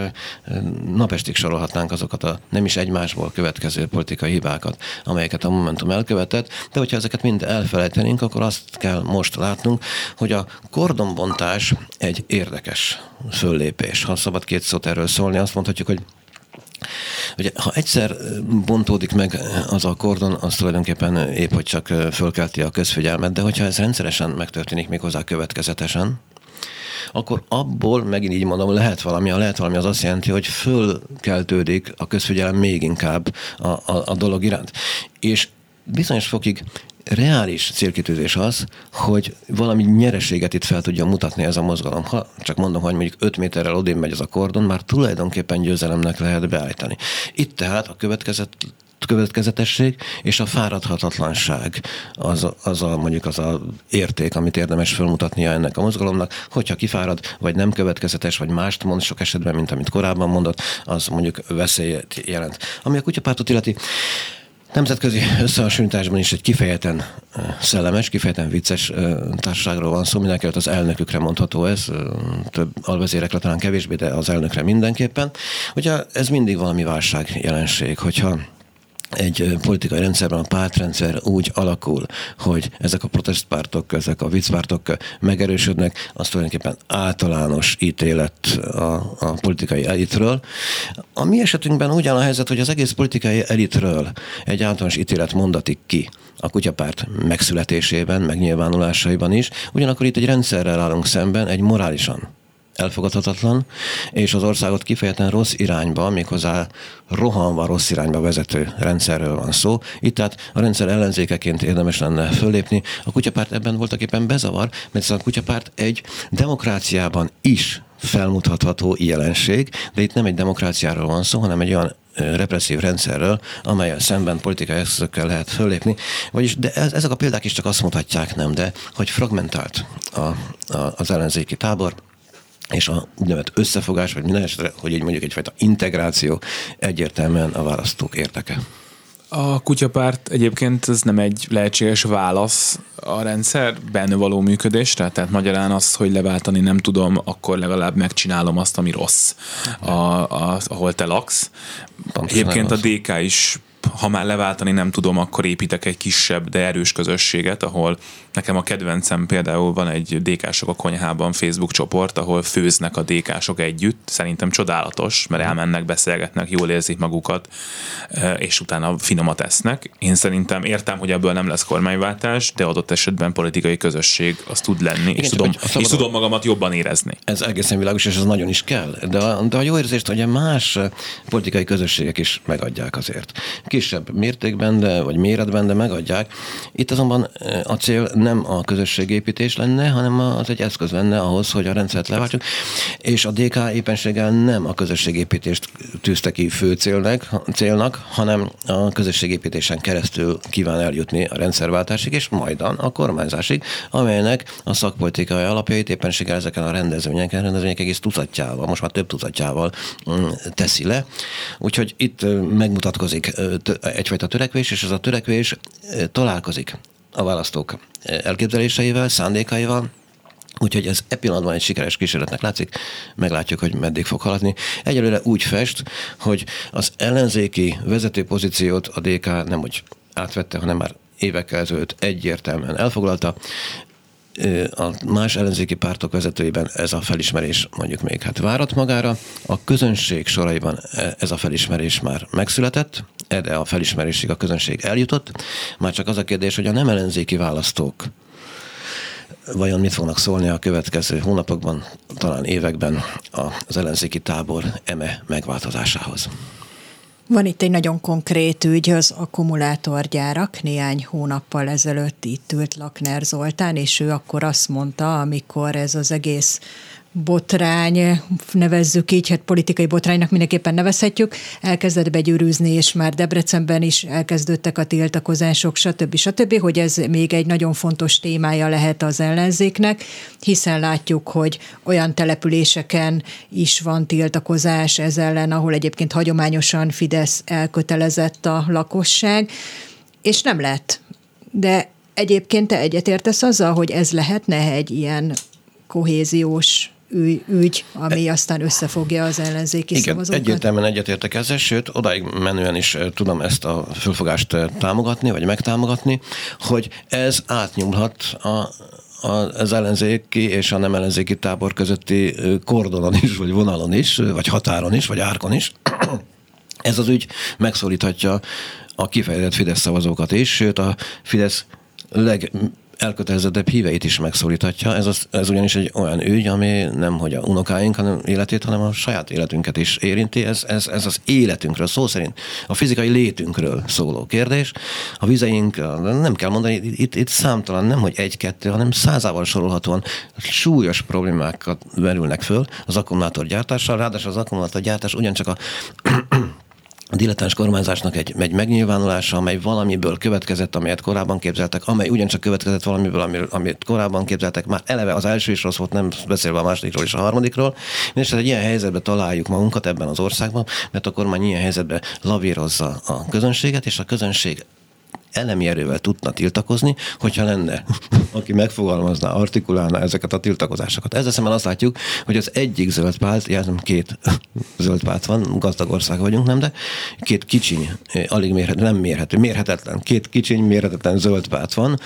napestig sorolhatnánk azokat a nem is egymásból következő politikai hibákat, amelyeket a Momentum Momentum elkövetett, de hogyha ezeket mind elfelejtenénk, akkor azt kell most látnunk, hogy a kordonbontás egy érdekes föllépés. Ha szabad két szót erről szólni, azt mondhatjuk, hogy Ugye, ha egyszer bontódik meg az a kordon, az tulajdonképpen épp, hogy csak fölkelti a közfigyelmet, de hogyha ez rendszeresen megtörténik méghozzá következetesen, akkor abból, megint így mondom, lehet valami, a lehet valami az azt jelenti, hogy fölkeltődik a közfigyelem még inkább a, a, a dolog iránt. És bizonyos fokig reális célkitűzés az, hogy valami nyereséget itt fel tudja mutatni ez a mozgalom. Ha csak mondom, hogy mondjuk 5 méterrel odén megy az a kordon, már tulajdonképpen győzelemnek lehet beállítani. Itt tehát a következet következetesség és a fáradhatatlanság az, az a, mondjuk az a érték, amit érdemes felmutatnia ennek a mozgalomnak, hogyha kifárad, vagy nem következetes, vagy mást mond sok esetben, mint amit korábban mondott, az mondjuk veszélyet jelent. Ami a kutyapártot illeti, Nemzetközi összehasonlításban is egy kifejezetten szellemes, kifejezetten vicces társaságról van szó, mindenki az elnökükre mondható ez, több alvezérekre talán kevésbé, de az elnökre mindenképpen. Ugye ez mindig valami válság jelenség, hogyha egy politikai rendszerben a pártrendszer úgy alakul, hogy ezek a protestpártok, ezek a viccpártok megerősödnek, az tulajdonképpen általános ítélet a, a politikai elitről. A mi esetünkben ugyan a helyzet, hogy az egész politikai elitről egy általános ítélet mondatik ki a kutyapárt megszületésében, megnyilvánulásaiban is, ugyanakkor itt egy rendszerrel állunk szemben, egy morálisan elfogadhatatlan, és az országot kifejezetten rossz irányba, méghozzá rohanva rossz irányba vezető rendszerről van szó. Itt tehát a rendszer ellenzékeként érdemes lenne fölépni. A kutyapárt ebben voltak éppen bezavar, mert a kutyapárt egy demokráciában is felmutatható jelenség, de itt nem egy demokráciáról van szó, hanem egy olyan represszív rendszerről, amelyen szemben politikai eszközökkel lehet föllépni. Vagyis, de ez, ezek a példák is csak azt mutatják, nem, de hogy fragmentált a, a, az ellenzéki tábor, és a úgynevezett összefogás, vagy minden esetre, hogy így mondjuk egyfajta integráció egyértelműen a választók érdeke. A kutyapárt egyébként ez nem egy lehetséges válasz a rendszer benne való működésre, tehát magyarán az, hogy leváltani nem tudom, akkor legalább megcsinálom azt, ami rossz, a, a, ahol te laksz. Pontosan egyébként a DK is ha már leváltani nem tudom, akkor építek egy kisebb, de erős közösséget, ahol nekem a kedvencem például van egy DK-sok a konyhában Facebook csoport, ahol főznek a DK-sok együtt. Szerintem csodálatos, mert elmennek, beszélgetnek, jól érzik magukat, és utána finomat esznek. Én szerintem értem, hogy ebből nem lesz kormányváltás, de adott esetben politikai közösség az tud lenni, Igen, és, tudom, szabad, és tudom magamat jobban érezni. Ez egészen világos, és ez nagyon is kell. De a, de a jó érzést, hogy más politikai közösségek is megadják azért kisebb mértékben, de, vagy méretben, de megadják. Itt azonban a cél nem a közösségépítés lenne, hanem az egy eszköz lenne ahhoz, hogy a rendszert leváltsuk. És a DK éppenséggel nem a közösségépítést tűzte ki fő célnak, célnak hanem a közösségépítésen keresztül kíván eljutni a rendszerváltásig, és majdan a kormányzásig, amelynek a szakpolitikai alapjait éppenséggel ezeken a rendezvényeken, rendezvények egész tucatjával, most már több tucatjával mm, teszi le. Úgyhogy itt megmutatkozik egyfajta törekvés, és ez a törekvés találkozik a választók elképzeléseivel, szándékaival, Úgyhogy ez e pillanatban egy sikeres kísérletnek látszik, meglátjuk, hogy meddig fog haladni. Egyelőre úgy fest, hogy az ellenzéki vezető pozíciót a DK nem úgy átvette, hanem már évekkel ezelőtt egyértelműen elfoglalta a más ellenzéki pártok vezetőiben ez a felismerés mondjuk még hát várat magára. A közönség soraiban e, ez a felismerés már megszületett, erre a felismerésig a közönség eljutott. Már csak az a kérdés, hogy a nem ellenzéki választók vajon mit fognak szólni a következő hónapokban, talán években az ellenzéki tábor eme megváltozásához. Van itt egy nagyon konkrét ügy, az akkumulátorgyárak. Néhány hónappal ezelőtt itt ült Lakner Zoltán, és ő akkor azt mondta, amikor ez az egész botrány, nevezzük így, hát politikai botránynak mindenképpen nevezhetjük, elkezdett begyűrűzni, és már Debrecenben is elkezdődtek a tiltakozások, stb. stb., hogy ez még egy nagyon fontos témája lehet az ellenzéknek, hiszen látjuk, hogy olyan településeken is van tiltakozás ez ellen, ahol egyébként hagyományosan Fidesz elkötelezett a lakosság, és nem lett. De egyébként te egyetértesz azzal, hogy ez lehetne egy ilyen kohéziós ügy, ami aztán összefogja az ellenzéki Igen, szavazókat? egyértelműen egyetértek ezzel, sőt, odáig menően is tudom ezt a fölfogást támogatni, vagy megtámogatni, hogy ez átnyúlhat a, az ellenzéki és a nem ellenzéki tábor közötti kordonon is, vagy vonalon is, vagy határon is, vagy árkon is. Ez az ügy megszólíthatja a kifejezett Fidesz szavazókat is, sőt a Fidesz leg elkötelezettebb híveit is megszólíthatja. Ez, az, ez ugyanis egy olyan ügy, ami nem hogy a unokáink hanem életét, hanem a saját életünket is érinti. Ez, ez, ez az életünkről, szó szerint a fizikai létünkről szóló kérdés. A vizeink, nem kell mondani, itt, itt számtalan, nem hogy egy-kettő, hanem százával sorolhatóan súlyos problémákat verülnek föl az akkumulátorgyártással. Ráadásul az akkumulátorgyártás ugyancsak a a dilettáns kormányzásnak egy, egy megnyilvánulása, amely valamiből következett, amelyet korábban képzeltek, amely ugyancsak következett valamiből, amit korábban képzeltek, már eleve az első is rossz volt, nem beszélve a másodikról és a harmadikról. És egy ilyen helyzetben találjuk magunkat ebben az országban, mert a kormány ilyen helyzetben lavírozza a közönséget, és a közönség elemi erővel tudna tiltakozni, hogyha lenne, aki megfogalmazná, artikulálna ezeket a tiltakozásokat. Ezzel szemben azt látjuk, hogy az egyik zöld párt, jelzem két zöld párt van, gazdag ország vagyunk, nem, de két kicsiny, alig mérhető, nem mérhető, mérhetetlen, két kicsiny, mérhetetlen zöld párt van,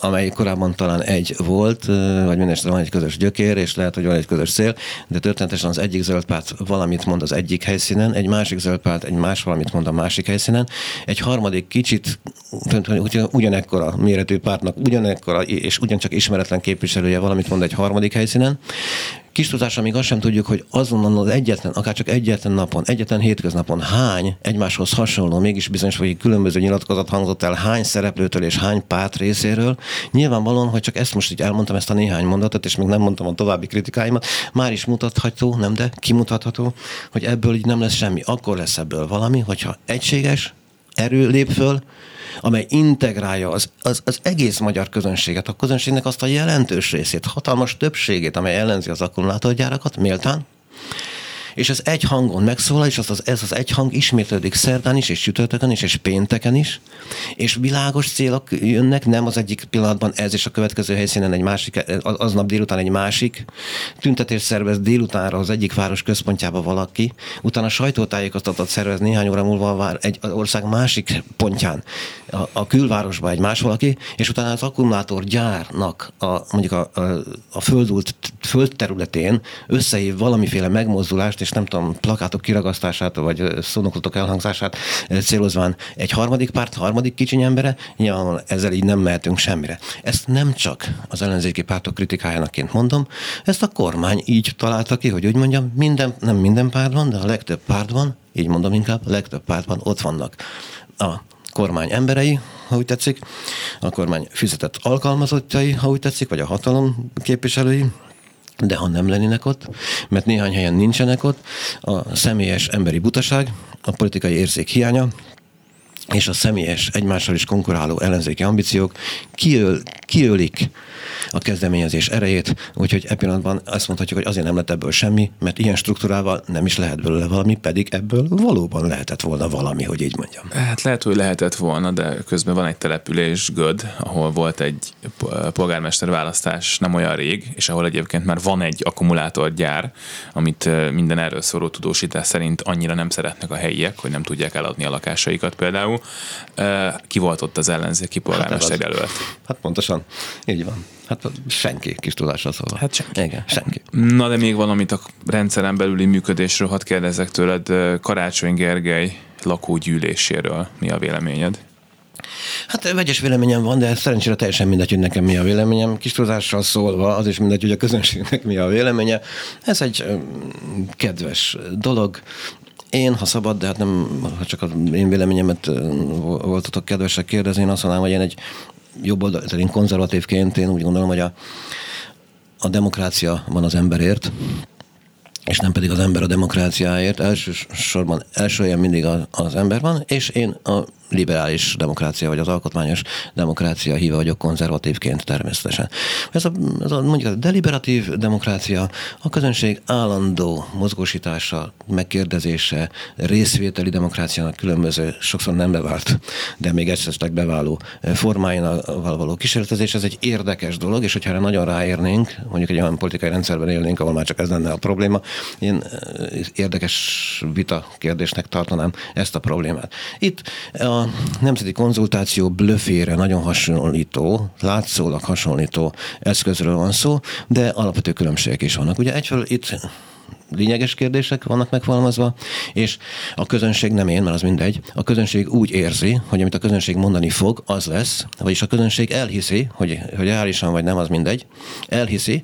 amely korábban talán egy volt, vagy mindenesetre van egy közös gyökér, és lehet, hogy van egy közös cél, de történetesen az egyik zöld párt valamit mond az egyik helyszínen, egy másik zöld párt egy más valamit mond a másik helyszínen, egy harmadik kicsit ugyanekkora méretű pártnak, ugyanekkora és ugyancsak ismeretlen képviselője valamit mond egy harmadik helyszínen, Kis tudás, amíg azt sem tudjuk, hogy azonnal az egyetlen, akár csak egyetlen napon, egyetlen hétköznapon hány egymáshoz hasonló, mégis bizonyos vagy különböző nyilatkozat hangzott el hány szereplőtől és hány párt részéről. Nyilvánvalóan, hogy csak ezt most így elmondtam, ezt a néhány mondatot, és még nem mondtam a további kritikáimat, már is mutatható, nem de kimutatható, hogy ebből így nem lesz semmi. Akkor lesz ebből valami, hogyha egységes, erő lép föl, amely integrálja az, az, az egész magyar közönséget, a közönségnek azt a jelentős részét, hatalmas többségét, amely ellenzi az akkumulátorgyárakat, méltán, és ez egy hangon megszólal, és az, az, ez az egy hang ismétlődik szerdán is, és csütörtökön is, és pénteken is, és világos célok jönnek, nem az egyik pillanatban ez, és a következő helyszínen egy másik, aznap délután egy másik tüntetés szervez délutánra az egyik város központjába valaki, utána sajtótájékoztatót szervez néhány óra múlva egy ország másik pontján, a, a külvárosba egy más valaki, és utána az akkumulátorgyárnak a, mondjuk a, a, a földult földterületén összehív valamiféle megmozdulást, és nem tudom, plakátok kiragasztását, vagy szónoklatok elhangzását célozván egy harmadik párt, harmadik kicsiny embere, nyilvánvalóan ezzel így nem mehetünk semmire. Ezt nem csak az ellenzéki pártok kritikájánaként mondom, ezt a kormány így találta ki, hogy úgy mondjam, minden, nem minden pártban, de a legtöbb pártban, így mondom inkább, a legtöbb pártban ott vannak a kormány emberei, ha úgy tetszik, a kormány fizetett alkalmazottjai, ha úgy tetszik, vagy a hatalom képviselői, de ha nem lennének ott, mert néhány helyen nincsenek ott, a személyes emberi butaság, a politikai érzék hiánya, és a személyes, egymással is konkuráló ellenzéki ambíciók kiöl, kiölik a kezdeményezés erejét, úgyhogy e pillanatban azt mondhatjuk, hogy azért nem lett ebből semmi, mert ilyen struktúrával nem is lehet belőle valami, pedig ebből valóban lehetett volna valami, hogy így mondjam. Hát lehet, hogy lehetett volna, de közben van egy település, Göd, ahol volt egy polgármester választás nem olyan rég, és ahol egyébként már van egy akkumulátorgyár, amit minden erről szóló tudósítás szerint annyira nem szeretnek a helyiek, hogy nem tudják eladni a lakásaikat például. Ki volt ott az ellenzéki polgármester hát jelölt? Hát pontosan, így van. Hát senki kis tudásra szóval. Hát senki. Igen, senki. Na de még valamit a rendszeren belüli működésről hadd kérdezek tőled. Karácsony Gergely lakógyűléséről mi a véleményed? Hát vegyes véleményem van, de szerencsére teljesen mindegy, hogy nekem mi a véleményem. Kis tudással szólva, az is mindegy, hogy a közönségnek mi a véleménye. Ez egy kedves dolog. Én, ha szabad, de hát nem, ha csak az én véleményemet voltatok kedvesek kérdezni, én azt mondanám, hogy én egy jobb oldal, én konzervatívként én úgy gondolom, hogy a, a demokrácia van az emberért, és nem pedig az ember a demokráciáért. Elsősorban első mindig az ember van, és én a liberális demokrácia, vagy az alkotmányos demokrácia híve vagyok konzervatívként természetesen. Ez a, ez a mondjuk a deliberatív demokrácia, a közönség állandó mozgósítása, megkérdezése, részvételi demokráciának különböző, sokszor nem bevált, de még esetleg beváló formáinával való kísérletezés, ez egy érdekes dolog, és hogyha erre nagyon ráérnénk, mondjuk egy olyan politikai rendszerben élnénk, ahol már csak ez lenne a probléma, én érdekes vita kérdésnek tartanám ezt a problémát. Itt a a nemzeti konzultáció blöfére nagyon hasonlító, látszólag hasonlító eszközről van szó, de alapvető különbségek is vannak. Ugye egyfelől itt lényeges kérdések vannak megfogalmazva, és a közönség nem én, mert az mindegy, a közönség úgy érzi, hogy amit a közönség mondani fog, az lesz, vagyis a közönség elhiszi, hogy, hogy reálisan vagy nem, az mindegy, elhiszi,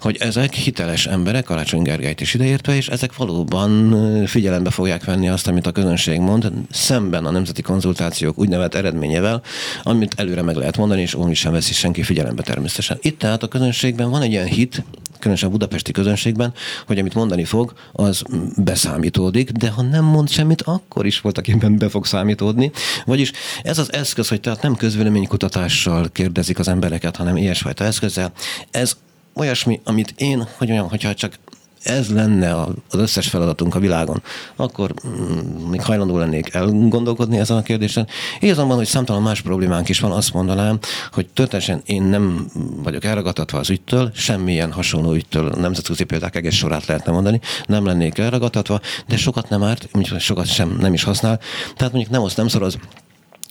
hogy ezek hiteles emberek, Karácsony Gergelyt is ideértve, és ezek valóban figyelembe fogják venni azt, amit a közönség mond, szemben a nemzeti konzultációk úgynevezett eredményével, amit előre meg lehet mondani, és úgy sem veszi senki figyelembe természetesen. Itt tehát a közönségben van egy ilyen hit, különösen a budapesti közönségben, hogy amit mondani fog, az beszámítódik, de ha nem mond semmit, akkor is volt, akiben be fog számítódni. Vagyis ez az eszköz, hogy tehát nem közvéleménykutatással kérdezik az embereket, hanem ilyesfajta eszközzel, ez olyasmi, amit én, hogy olyan, hogyha csak ez lenne az összes feladatunk a világon, akkor mm, még hajlandó lennék elgondolkodni ezen a kérdésen. Igazán van, hogy számtalan más problémánk is van, azt mondanám, hogy történetesen én nem vagyok elragadtatva az ügytől, semmilyen hasonló ügytől, nemzetközi példák egész sorát lehetne mondani, nem lennék elragadtatva, de sokat nem árt, sokat sem nem is használ. Tehát mondjuk nem azt nem szoroz,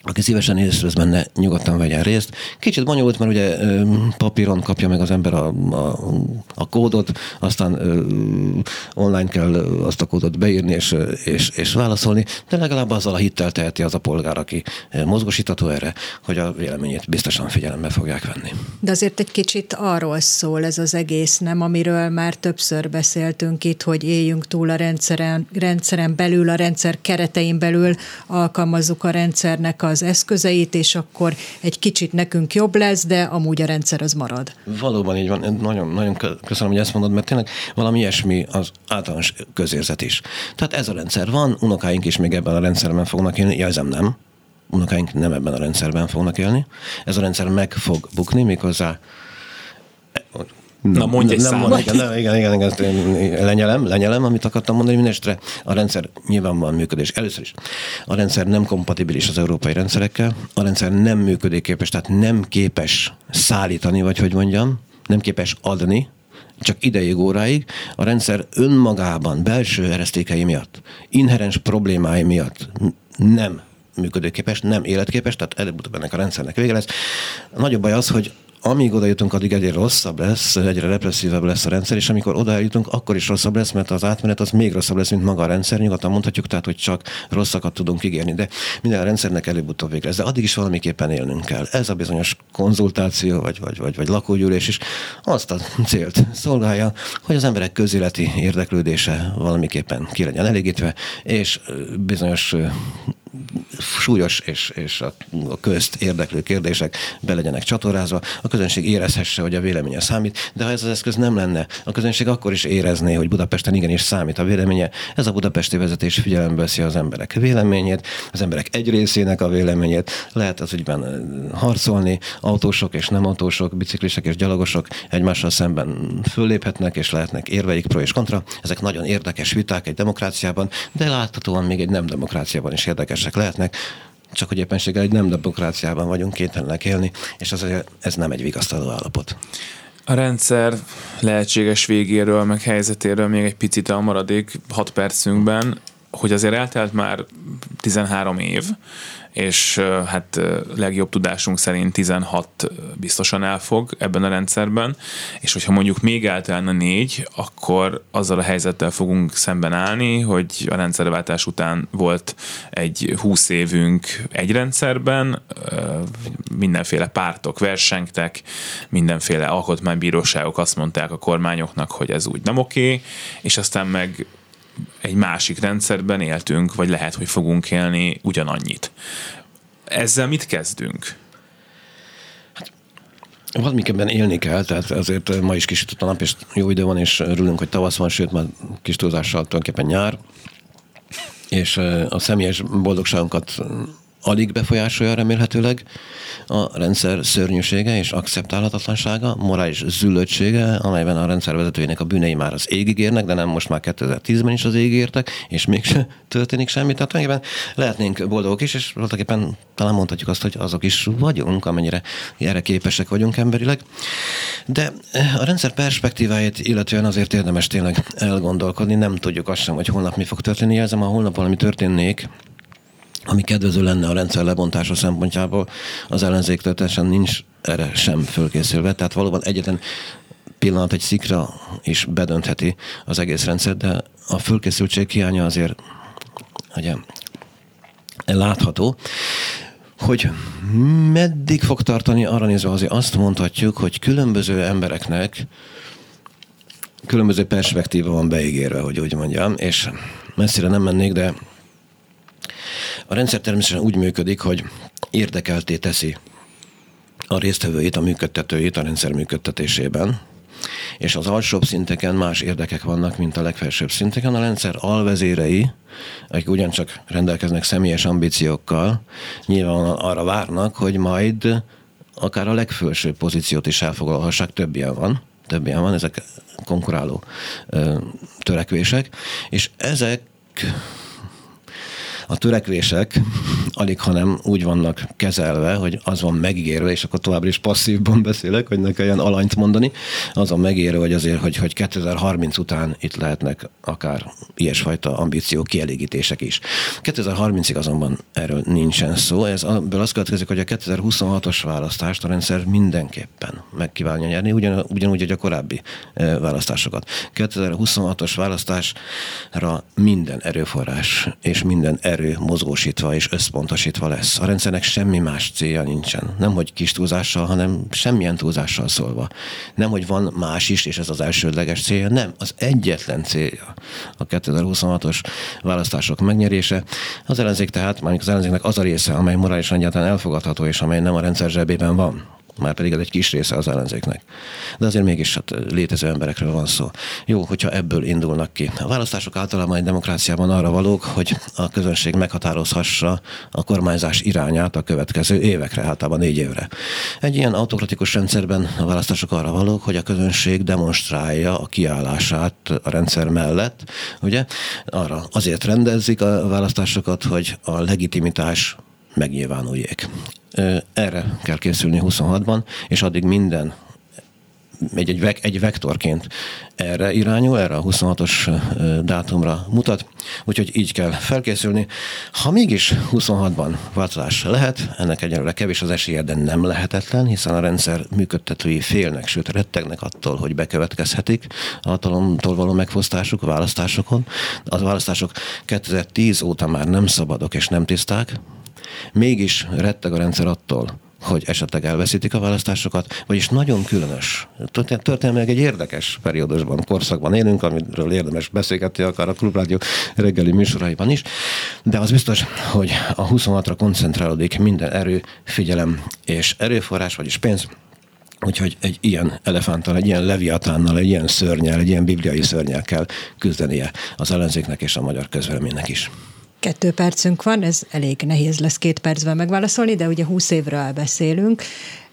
aki szívesen részt benne, nyugodtan vegyen részt. Kicsit bonyolult, mert ugye papíron kapja meg az ember a, a, a kódot, aztán ö, online kell azt a kódot beírni és, és, és válaszolni, de legalább azzal a hittel teheti az a polgár, aki mozgosítható erre, hogy a véleményét biztosan figyelembe fogják venni. De azért egy kicsit arról szól ez az egész, nem, amiről már többször beszéltünk itt, hogy éljünk túl a rendszeren, rendszeren belül, a rendszer keretein belül, alkalmazzuk a rendszernek a az eszközeit, és akkor egy kicsit nekünk jobb lesz, de amúgy a rendszer az marad. Valóban így van. Nagyon, nagyon köszönöm, hogy ezt mondod, mert tényleg valami ilyesmi az általános közérzet is. Tehát ez a rendszer van, unokáink is még ebben a rendszerben fognak élni, jelzem nem, unokáink nem ebben a rendszerben fognak élni. Ez a rendszer meg fog bukni, méghozzá Na mondj egy nem, számot. Igen, nem, igen, igen, igen, lenyelem, lenyelem, amit akartam mondani mindestre. A rendszer nyilvánvalóan működés. Először is. A rendszer nem kompatibilis az európai rendszerekkel, a rendszer nem működőképes, tehát nem képes szállítani, vagy hogy mondjam, nem képes adni, csak ideig, óráig, a rendszer önmagában, belső eresztékei miatt, inherens problémái miatt nem működőképes, nem életképes, tehát előbb-utóbb ennek a rendszernek vége lesz. A nagyobb baj az, hogy amíg oda jutunk, addig egyre rosszabb lesz, egyre represszívebb lesz a rendszer, és amikor oda jutunk, akkor is rosszabb lesz, mert az átmenet az még rosszabb lesz, mint maga a rendszer. Nyugodtan mondhatjuk, tehát, hogy csak rosszakat tudunk ígérni, de minden a rendszernek előbb-utóbb végre. De addig is valamiképpen élnünk kell. Ez a bizonyos konzultáció, vagy, vagy, vagy, vagy lakógyűlés is azt a célt szolgálja, hogy az emberek közéleti érdeklődése valamiképpen ki legyen elégítve, és bizonyos súlyos és, és a, a közt érdeklő kérdések be legyenek csatornázva, a közönség érezhesse, hogy a véleménye számít, de ha ez az eszköz nem lenne, a közönség akkor is érezné, hogy Budapesten igenis számít a véleménye. Ez a budapesti vezetés figyelembe veszi az emberek véleményét, az emberek egy részének a véleményét, lehet az ügyben harcolni, autósok és nem autósok, biciklisek és gyalogosok egymással szemben fölléphetnek, és lehetnek érveik pro és kontra. Ezek nagyon érdekes viták egy demokráciában, de láthatóan még egy nem demokráciában is érdekesek lehetnek, csak hogy éppenséggel egy nem demokráciában vagyunk, kénytelenek élni, és az, ez nem egy vigasztaló állapot. A rendszer lehetséges végéről, meg helyzetéről még egy picit a maradék 6 percünkben, hogy azért eltelt már 13 év, és hát legjobb tudásunk szerint 16 biztosan elfog ebben a rendszerben, és hogyha mondjuk még eltelne négy, akkor azzal a helyzettel fogunk szemben állni, hogy a rendszerváltás után volt egy 20 évünk egy rendszerben, mindenféle pártok versengtek, mindenféle alkotmánybíróságok azt mondták a kormányoknak, hogy ez úgy nem oké, és aztán meg egy másik rendszerben éltünk, vagy lehet, hogy fogunk élni ugyanannyit. Ezzel mit kezdünk? Hát, Valamiképpen élni kell, tehát azért ma is kisütött a nap, és jó idő van, és örülünk, hogy tavasz van, sőt már kis túlzással tulajdonképpen nyár, és a személyes boldogságunkat alig befolyásolja remélhetőleg a rendszer szörnyűsége és akceptálhatatlansága, morális züllöttsége, amelyben a rendszer vezetőjének a bűnei már az égig érnek, de nem most már 2010-ben is az égig értek, és mégsem történik semmi. Tehát tulajdonképpen lehetnénk boldogok is, és voltaképpen talán mondhatjuk azt, hogy azok is vagyunk, amennyire erre képesek vagyunk emberileg. De a rendszer perspektíváját illetően azért érdemes tényleg elgondolkodni, nem tudjuk azt sem, hogy holnap mi fog történni. Jelzem, ha holnap valami történnék, ami kedvező lenne a rendszer lebontása szempontjából, az ellenzék történetesen nincs erre sem fölkészülve. Tehát valóban egyetlen pillanat egy szikra is bedöntheti az egész rendszer, de a fölkészültség hiánya azért ugye, látható. Hogy meddig fog tartani, arra nézve azért azt mondhatjuk, hogy különböző embereknek különböző perspektíva van beígérve, hogy úgy mondjam, és messzire nem mennék, de a rendszer természetesen úgy működik, hogy érdekelté teszi a résztvevőit, a működtetőit a rendszer működtetésében, és az alsóbb szinteken más érdekek vannak, mint a legfelsőbb szinteken. A rendszer alvezérei, akik ugyancsak rendelkeznek személyes ambíciókkal, nyilván arra várnak, hogy majd akár a legfelsőbb pozíciót is elfoglalhassák, több ilyen van, több ilyen van, ezek konkuráló ö, törekvések, és ezek a törekvések alig, hanem úgy vannak kezelve, hogy az van megígérve, és akkor továbbra is passzívban beszélek, hogy ne kelljen alanyt mondani, az van megérve, hogy azért, hogy, hogy 2030 után itt lehetnek akár ilyesfajta ambíció kielégítések is. 2030-ig azonban erről nincsen szó, ez abból az következik, hogy a 2026-os választást a rendszer mindenképpen meg kívánja nyerni, ugyan, ugyanúgy, hogy a korábbi eh, választásokat. 2026-os választásra minden erőforrás és minden erő erő mozgósítva és összpontosítva lesz. A rendszernek semmi más célja nincsen. Nem, hogy kis túlzással, hanem semmilyen túlzással szólva. Nem, hogy van más is, és ez az elsődleges célja. Nem, az egyetlen célja a 2026-os választások megnyerése. Az ellenzék tehát, mármint az ellenzéknek az a része, amely morálisan egyáltalán elfogadható, és amely nem a rendszer zsebében van már pedig ez egy kis része az ellenzéknek. De azért mégis hát létező emberekről van szó. Jó, hogyha ebből indulnak ki. A választások általában egy demokráciában arra valók, hogy a közönség meghatározhassa a kormányzás irányát a következő évekre, általában négy évre. Egy ilyen autokratikus rendszerben a választások arra valók, hogy a közönség demonstrálja a kiállását a rendszer mellett, ugye? Arra azért rendezik a választásokat, hogy a legitimitás megnyilvánuljék. Erre kell készülni 26-ban, és addig minden egy, egy, egy vektorként erre irányul, erre a 26-os dátumra mutat, úgyhogy így kell felkészülni. Ha mégis 26-ban változás lehet, ennek egyelőre kevés az esélye, de nem lehetetlen, hiszen a rendszer működtetői félnek, sőt rettegnek attól, hogy bekövetkezhetik a hatalomtól való megfosztásuk választásokon. A választások 2010 óta már nem szabadok és nem tiszták, Mégis retteg a rendszer attól, hogy esetleg elveszítik a választásokat, vagyis nagyon különös, történelmileg egy érdekes periódusban, korszakban élünk, amiről érdemes beszélgetni akár a Klubrádió reggeli műsoraiban is, de az biztos, hogy a 26-ra koncentrálódik minden erő, figyelem és erőforrás, vagyis pénz, Úgyhogy egy ilyen elefánttal, egy ilyen leviatánnal, egy ilyen szörnyel, egy ilyen bibliai szörnyel kell küzdenie az ellenzéknek és a magyar közvéleménynek is. Kettő percünk van, ez elég nehéz lesz két percben megválaszolni, de ugye 20 évről beszélünk.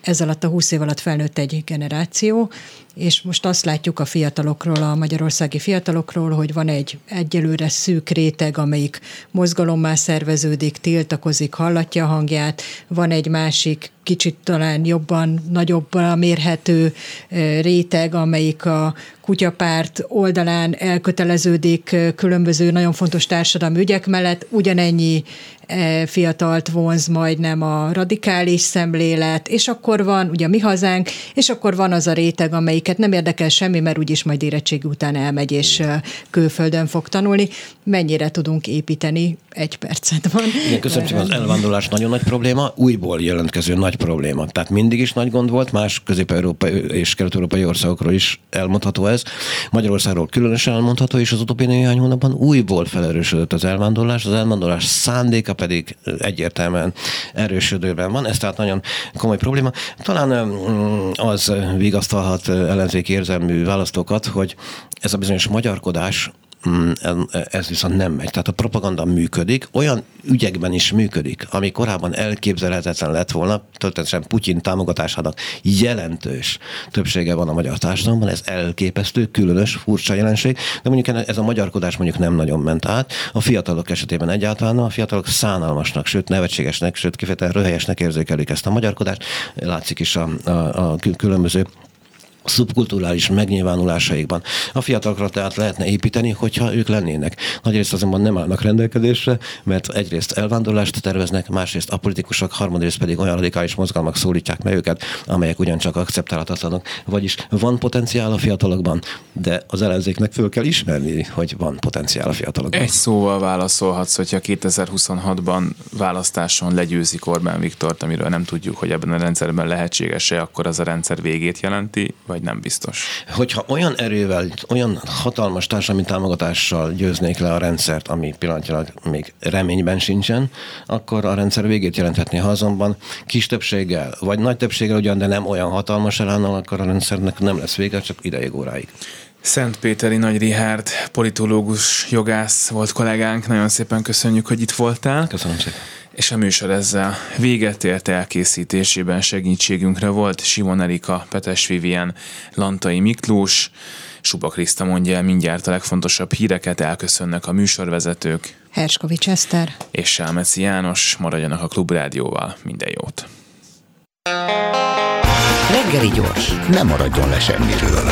Ez alatt a 20 év alatt felnőtt egy generáció, és most azt látjuk a fiatalokról, a magyarországi fiatalokról, hogy van egy egyelőre szűk réteg, amelyik mozgalommá szerveződik, tiltakozik, hallatja a hangját, van egy másik kicsit talán jobban, nagyobban mérhető réteg, amelyik a kutyapárt oldalán elköteleződik különböző nagyon fontos társadalmi ügyek mellett, ugyanennyi fiatalt vonz majdnem a radikális szemlélet, és akkor van ugye mi hazánk, és akkor van az a réteg, amelyiket nem érdekel semmi, mert úgyis majd érettségi után elmegy, és külföldön fog tanulni. Mennyire tudunk építeni? Egy percet van. Igen, köszönöm szépen, az elvándorlás nagyon nagy probléma, újból jelentkező nagy probléma. Tehát mindig is nagy gond volt, más közép-európai és kelet-európai országokról is elmondható ez. Magyarországról különösen elmondható, és az utóbbi néhány hónapban újból felerősödött az elvándorlás. Az elvándorlás szándéka pedig egyértelműen erősödőben van. Ez tehát nagyon komoly probléma. Talán az vigasztalhat ellenzéki érzelmű választókat, hogy ez a bizonyos magyarkodás Mm, ez viszont nem megy. Tehát a propaganda működik, olyan ügyekben is működik, ami korábban elképzelhetetlen lett volna, történetesen Putyin támogatásának jelentős többsége van a magyar társadalomban, ez elképesztő, különös, furcsa jelenség, de mondjuk ez a magyarkodás mondjuk nem nagyon ment át. A fiatalok esetében egyáltalán a fiatalok szánalmasnak, sőt nevetségesnek, sőt kifejezetten röhelyesnek érzékelik ezt a magyarkodást. Látszik is a, a, a különböző szubkulturális megnyilvánulásaikban. A fiatalokra tehát lehetne építeni, hogyha ők lennének. Nagyrészt azonban nem állnak rendelkezésre, mert egyrészt elvándorlást terveznek, másrészt a politikusok, harmadrészt pedig olyan radikális mozgalmak szólítják meg őket, amelyek ugyancsak akceptálhatatlanok. Vagyis van potenciál a fiatalokban, de az ellenzéknek föl kell ismerni, hogy van potenciál a fiatalokban. Egy szóval válaszolhatsz, hogyha 2026-ban választáson legyőzik Orbán Viktort, amiről nem tudjuk, hogy ebben a rendszerben lehetséges-e, akkor az a rendszer végét jelenti, vagy vagy nem biztos. Hogyha olyan erővel, olyan hatalmas társadalmi támogatással győznék le a rendszert, ami pillanatilag még reményben sincsen, akkor a rendszer végét jelenthetné. Ha azonban kis többséggel, vagy nagy többséggel ugyan, de nem olyan hatalmas elánnal, akkor a rendszernek nem lesz vége, csak ideig óráig. Szentpéteri Nagy Rihárd, politológus, jogász volt kollégánk. Nagyon szépen köszönjük, hogy itt voltál. Köszönöm szépen És a műsor ezzel véget ért elkészítésében segítségünkre volt Simon Erika, Petes Vivien, Lantai Miklós, Suba Kriszta mondja el mindjárt a legfontosabb híreket, elköszönnek a műsorvezetők. Herskovics Eszter. És Sálmeci János, maradjanak a Klubrádióval. Minden jót! Reggeli gyors, nem maradjon le semmiről.